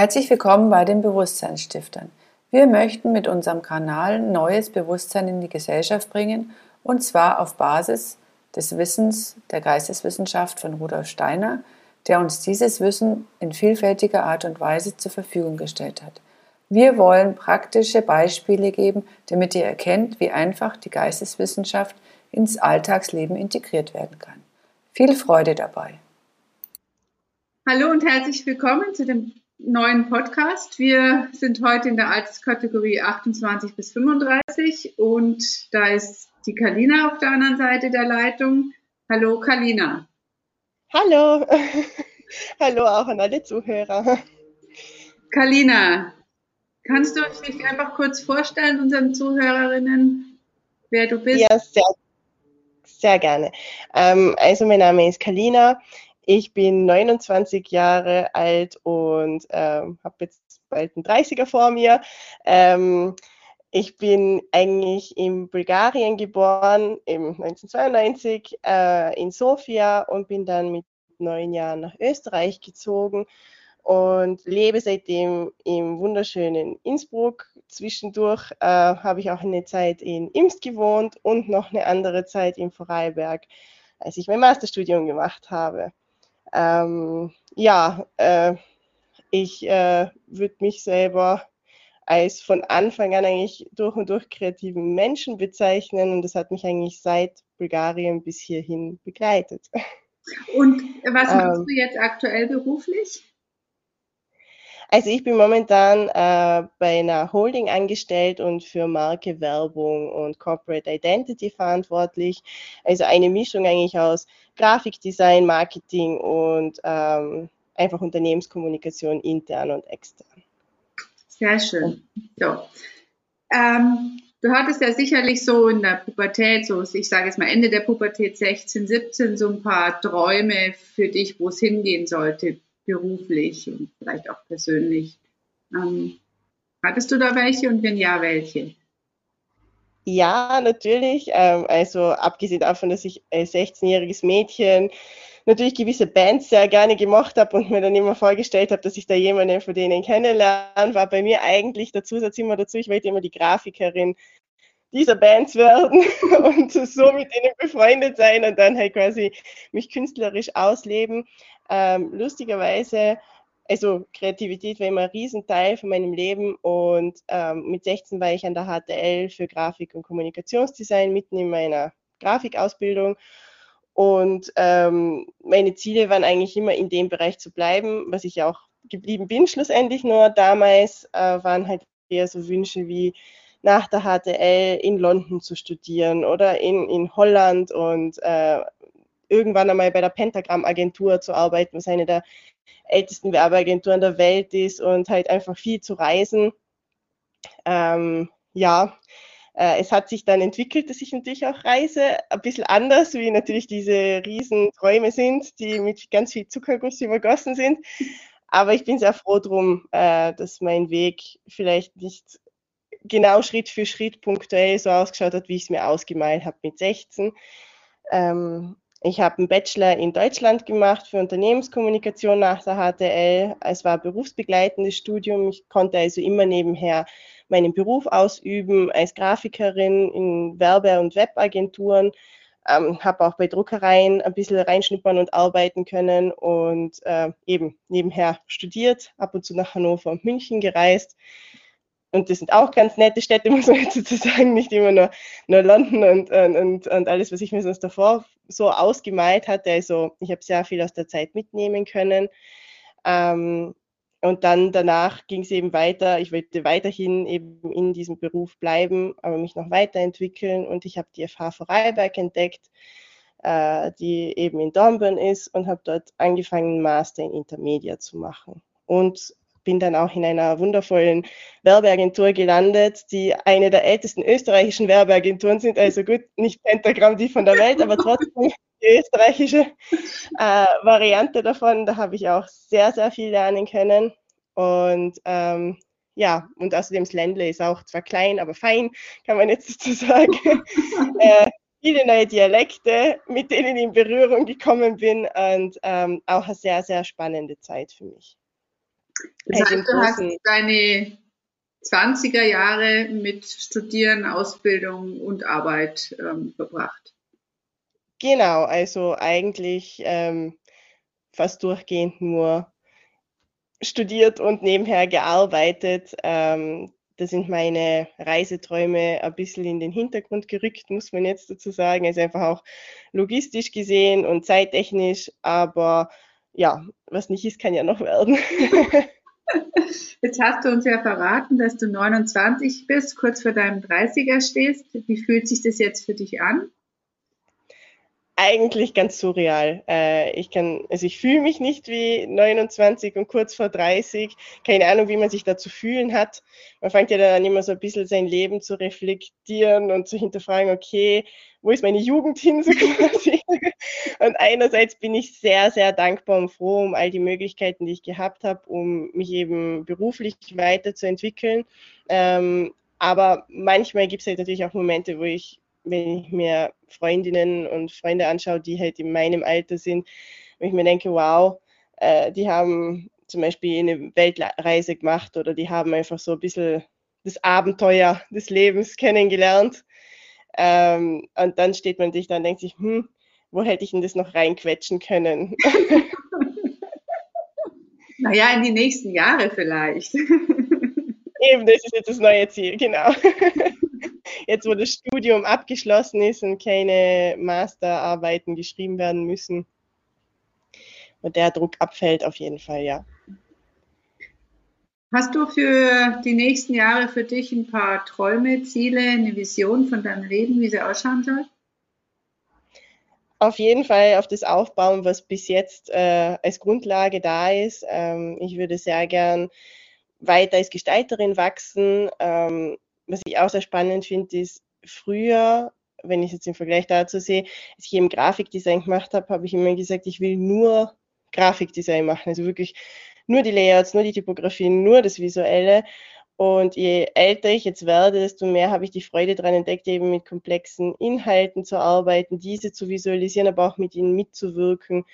Herzlich willkommen bei den Bewusstseinsstiftern. Wir möchten mit unserem Kanal neues Bewusstsein in die Gesellschaft bringen und zwar auf Basis des Wissens der Geisteswissenschaft von Rudolf Steiner, der uns dieses Wissen in vielfältiger Art und Weise zur Verfügung gestellt hat. Wir wollen praktische Beispiele geben, damit ihr erkennt, wie einfach die Geisteswissenschaft ins Alltagsleben integriert werden kann. Viel Freude dabei. Hallo und herzlich willkommen zu dem neuen Podcast. Wir sind heute in der Alterskategorie 28 bis 35 und da ist die Kalina auf der anderen Seite der Leitung. Hallo Kalina. Hallo. Hallo auch an alle Zuhörer. Kalina, kannst du dich einfach kurz vorstellen, unseren Zuhörerinnen, wer du bist? Ja, sehr, sehr gerne. Ähm, also mein Name ist Kalina. Ich bin 29 Jahre alt und ähm, habe jetzt bald einen 30er vor mir. Ähm, ich bin eigentlich in Bulgarien geboren, im 1992 äh, in Sofia und bin dann mit neun Jahren nach Österreich gezogen und lebe seitdem im wunderschönen Innsbruck. Zwischendurch äh, habe ich auch eine Zeit in Imst gewohnt und noch eine andere Zeit in Vorarlberg, als ich mein Masterstudium gemacht habe. Ähm, ja, äh, ich äh, würde mich selber als von Anfang an eigentlich durch und durch kreativen Menschen bezeichnen und das hat mich eigentlich seit Bulgarien bis hierhin begleitet. Und was machst ähm, du jetzt aktuell beruflich? Also ich bin momentan äh, bei einer Holding angestellt und für Marke, Werbung und Corporate Identity verantwortlich. Also eine Mischung eigentlich aus Grafikdesign, Marketing und ähm, einfach Unternehmenskommunikation intern und extern. Sehr schön. So. Ähm, du hattest ja sicherlich so in der Pubertät, so ich sage jetzt mal Ende der Pubertät 16, 17, so ein paar Träume für dich, wo es hingehen sollte beruflich und vielleicht auch persönlich. Ähm, hattest du da welche und wenn ja, welche? Ja, natürlich. Ähm, also abgesehen davon, dass ich als 16-jähriges Mädchen natürlich gewisse Bands sehr gerne gemocht habe und mir dann immer vorgestellt habe, dass ich da jemanden von denen kennenlerne, war bei mir eigentlich der Zusatz immer dazu, ich wollte immer die Grafikerin dieser Bands werden und so mit ihnen befreundet sein und dann halt quasi mich künstlerisch ausleben. Ähm, lustigerweise, also Kreativität war immer ein Riesenteil von meinem Leben und ähm, mit 16 war ich an der HTL für Grafik und Kommunikationsdesign mitten in meiner Grafikausbildung und ähm, meine Ziele waren eigentlich immer in dem Bereich zu bleiben, was ich auch geblieben bin schlussendlich. Nur damals äh, waren halt eher so Wünsche wie nach der HTL in London zu studieren oder in, in Holland und äh, irgendwann einmal bei der Pentagram-Agentur zu arbeiten, was eine der ältesten Werbeagenturen der Welt ist und halt einfach viel zu reisen. Ähm, ja, äh, es hat sich dann entwickelt, dass ich natürlich auch reise, ein bisschen anders, wie natürlich diese Riesenträume sind, die mit ganz viel Zuckerguss übergossen sind. Aber ich bin sehr froh drum, äh, dass mein Weg vielleicht nicht genau Schritt für Schritt punktuell so ausgeschaut hat, wie ich es mir ausgemalt habe mit 16. Ähm, ich habe einen Bachelor in Deutschland gemacht für Unternehmenskommunikation nach der HTL. Es war berufsbegleitendes Studium. Ich konnte also immer nebenher meinen Beruf ausüben als Grafikerin in Werbe- und Webagenturen. Ähm, habe auch bei Druckereien ein bisschen reinschnuppern und arbeiten können und äh, eben nebenher studiert, ab und zu nach Hannover und München gereist und das sind auch ganz nette Städte, muss man jetzt sozusagen, nicht immer nur, nur London und, und, und alles, was ich mir sonst davor so ausgemalt hatte. Also ich habe sehr viel aus der Zeit mitnehmen können. Ähm, und dann danach ging es eben weiter. Ich wollte weiterhin eben in diesem Beruf bleiben, aber mich noch weiterentwickeln. Und ich habe die FH Vorarlberg entdeckt, äh, die eben in Dornbirn ist und habe dort angefangen, Master in Intermedia zu machen. Und bin dann auch in einer wundervollen Werbeagentur gelandet, die eine der ältesten österreichischen Werbeagenturen sind. Also gut, nicht Pentagramm die von der Welt, aber trotzdem die österreichische äh, Variante davon. Da habe ich auch sehr, sehr viel lernen können. Und ähm, ja, und außerdem das Ländle ist auch zwar klein, aber fein, kann man jetzt dazu sagen. äh, viele neue Dialekte, mit denen ich in Berührung gekommen bin und ähm, auch eine sehr, sehr spannende Zeit für mich. Das heißt, du hast deine 20er Jahre mit Studieren, Ausbildung und Arbeit ähm, verbracht. Genau, also eigentlich ähm, fast durchgehend nur studiert und nebenher gearbeitet. Ähm, da sind meine Reiseträume ein bisschen in den Hintergrund gerückt, muss man jetzt dazu sagen. Also einfach auch logistisch gesehen und zeittechnisch, aber ja, was nicht ist, kann ja noch werden. Jetzt hast du uns ja verraten, dass du 29 bist, kurz vor deinem 30er stehst. Wie fühlt sich das jetzt für dich an? eigentlich ganz surreal. Äh, ich kann, also ich fühle mich nicht wie 29 und kurz vor 30. Keine Ahnung, wie man sich da zu fühlen hat. Man fängt ja dann immer so ein bisschen sein Leben zu reflektieren und zu hinterfragen, okay, wo ist meine Jugend hin so quasi? Und einerseits bin ich sehr, sehr dankbar und froh um all die Möglichkeiten, die ich gehabt habe, um mich eben beruflich weiterzuentwickeln. Ähm, aber manchmal gibt es halt natürlich auch Momente, wo ich wenn ich mir Freundinnen und Freunde anschaue, die halt in meinem Alter sind, wenn ich mir denke, wow, äh, die haben zum Beispiel eine Weltreise gemacht oder die haben einfach so ein bisschen das Abenteuer des Lebens kennengelernt. Ähm, und dann steht man sich da und denkt sich, hm, wo hätte ich denn das noch reinquetschen können? naja, in die nächsten Jahre vielleicht. Eben, das ist jetzt das neue Ziel, genau jetzt wo das Studium abgeschlossen ist und keine Masterarbeiten geschrieben werden müssen, und der Druck abfällt auf jeden Fall, ja. Hast du für die nächsten Jahre für dich ein paar Träume, Ziele, eine Vision von deinem Leben, wie sie ausschauen soll? Auf jeden Fall auf das aufbauen, was bis jetzt äh, als Grundlage da ist. Ähm, ich würde sehr gern weiter als Gestalterin wachsen, ähm, was ich auch sehr spannend finde, ist früher, wenn ich jetzt im Vergleich dazu sehe, als ich eben Grafikdesign gemacht habe, habe ich immer gesagt, ich will nur Grafikdesign machen. Also wirklich nur die Layouts, nur die Typografien, nur das Visuelle. Und je älter ich jetzt werde, desto mehr habe ich die Freude daran entdeckt, eben mit komplexen Inhalten zu arbeiten, diese zu visualisieren, aber auch mit ihnen mitzuwirken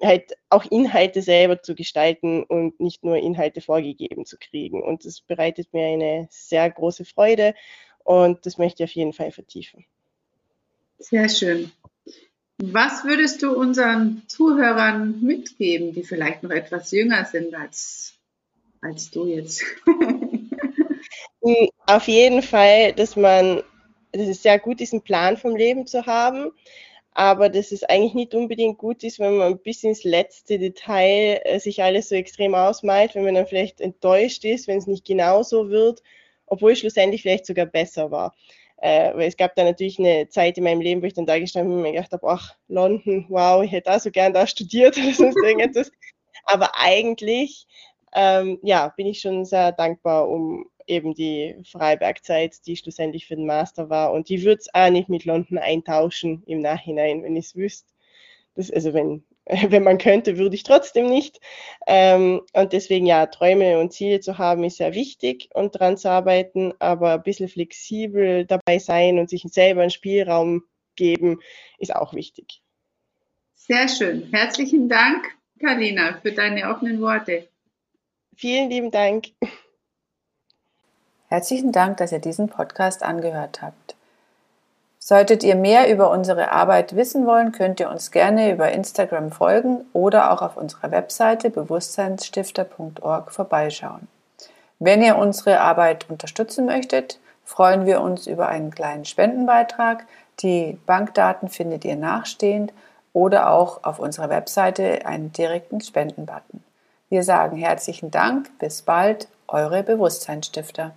halt auch Inhalte selber zu gestalten und nicht nur Inhalte vorgegeben zu kriegen. Und das bereitet mir eine sehr große Freude und das möchte ich auf jeden Fall vertiefen. Sehr schön. Was würdest du unseren Zuhörern mitgeben, die vielleicht noch etwas jünger sind als, als du jetzt? Hm, auf jeden Fall, dass man, dass es sehr gut ist, einen Plan vom Leben zu haben, aber dass es eigentlich nicht unbedingt gut ist, wenn man bis ins letzte Detail äh, sich alles so extrem ausmalt, wenn man dann vielleicht enttäuscht ist, wenn es nicht genauso wird, obwohl es schlussendlich vielleicht sogar besser war. Äh, weil es gab da natürlich eine Zeit in meinem Leben, wo ich dann da gestanden bin und mir gedacht habe, ach, London, wow, ich hätte da so gern da studiert oder sonst irgendetwas. Aber eigentlich, ähm, ja, bin ich schon sehr dankbar um eben die Freibergzeit, die schlussendlich für den Master war. Und die würde es auch nicht mit London eintauschen im Nachhinein, wenn ich es wüsste. Das, also wenn, wenn man könnte, würde ich trotzdem nicht. Ähm, und deswegen ja, Träume und Ziele zu haben, ist sehr wichtig und daran zu arbeiten, aber ein bisschen flexibel dabei sein und sich selber einen Spielraum geben, ist auch wichtig. Sehr schön. Herzlichen Dank, Karina, für deine offenen Worte. Vielen lieben Dank. Herzlichen Dank, dass ihr diesen Podcast angehört habt. Solltet ihr mehr über unsere Arbeit wissen wollen, könnt ihr uns gerne über Instagram folgen oder auch auf unserer Webseite bewusstseinsstifter.org vorbeischauen. Wenn ihr unsere Arbeit unterstützen möchtet, freuen wir uns über einen kleinen Spendenbeitrag. Die Bankdaten findet ihr nachstehend oder auch auf unserer Webseite einen direkten Spendenbutton. Wir sagen herzlichen Dank, bis bald, eure Bewusstseinsstifter.